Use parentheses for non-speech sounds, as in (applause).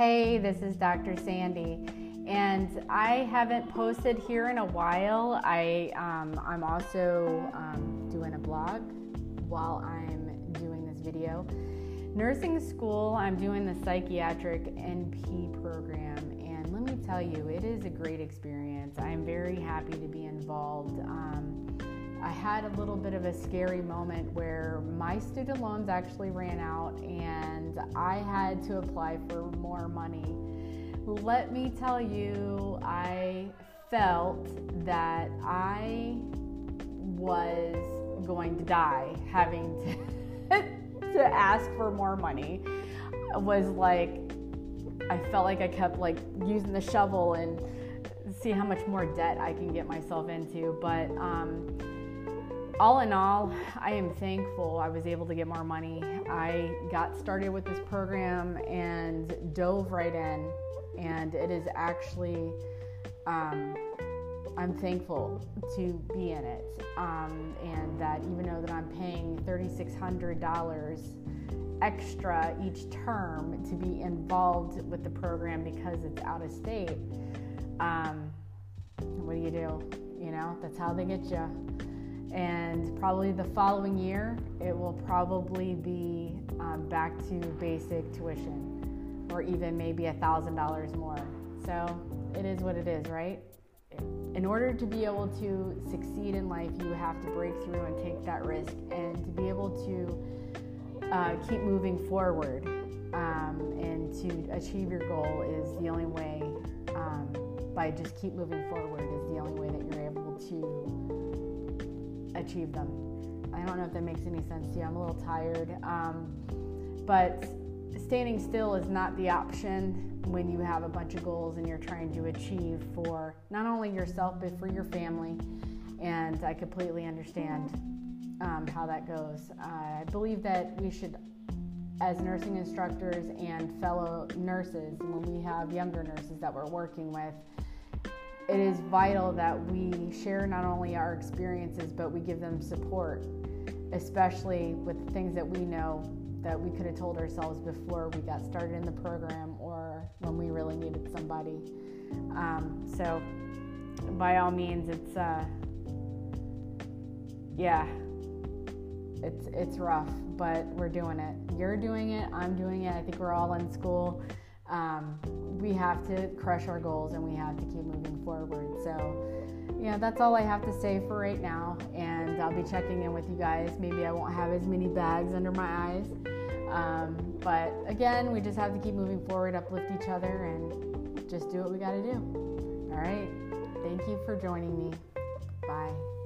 Hey, this is Dr. Sandy, and I haven't posted here in a while. I um, I'm also um, doing a blog while I'm doing this video. Nursing school, I'm doing the psychiatric NP program, and let me tell you, it is a great experience. I'm very happy to be involved. Um, I had a little bit of a scary moment where my student loans actually ran out and I had to apply for more money. Let me tell you, I felt that I was going to die having (laughs) to, to ask for more money. Was like I felt like I kept like using the shovel and see how much more debt I can get myself into. But um, all in all, I am thankful I was able to get more money. I got started with this program and dove right in, and it is actually, um, I'm thankful to be in it. Um, and that even though that I'm paying $3,600 extra each term to be involved with the program because it's out of state, um, what do you do? You know, that's how they get you and probably the following year it will probably be um, back to basic tuition or even maybe a thousand dollars more. So it is what it is right? In order to be able to succeed in life you have to break through and take that risk and to be able to uh, keep moving forward um, and to achieve your goal is the only way um, by just keep moving forward is the only way that you're able to achieve them. I don't know if that makes any sense to you. I'm a little tired. Um, but standing still is not the option when you have a bunch of goals and you're trying to achieve for not only yourself but for your family. And I completely understand um, how that goes. I believe that we should, as nursing instructors and fellow nurses, when we have younger nurses that we're working with, it is vital that we share not only our experiences, but we give them support, especially with things that we know that we could have told ourselves before we got started in the program or when we really needed somebody. Um, so, by all means, it's uh, yeah, it's it's rough, but we're doing it. You're doing it. I'm doing it. I think we're all in school um, we have to crush our goals and we have to keep moving forward. So, yeah, that's all I have to say for right now. And I'll be checking in with you guys. Maybe I won't have as many bags under my eyes. Um, but again, we just have to keep moving forward, uplift each other, and just do what we got to do. All right. Thank you for joining me. Bye.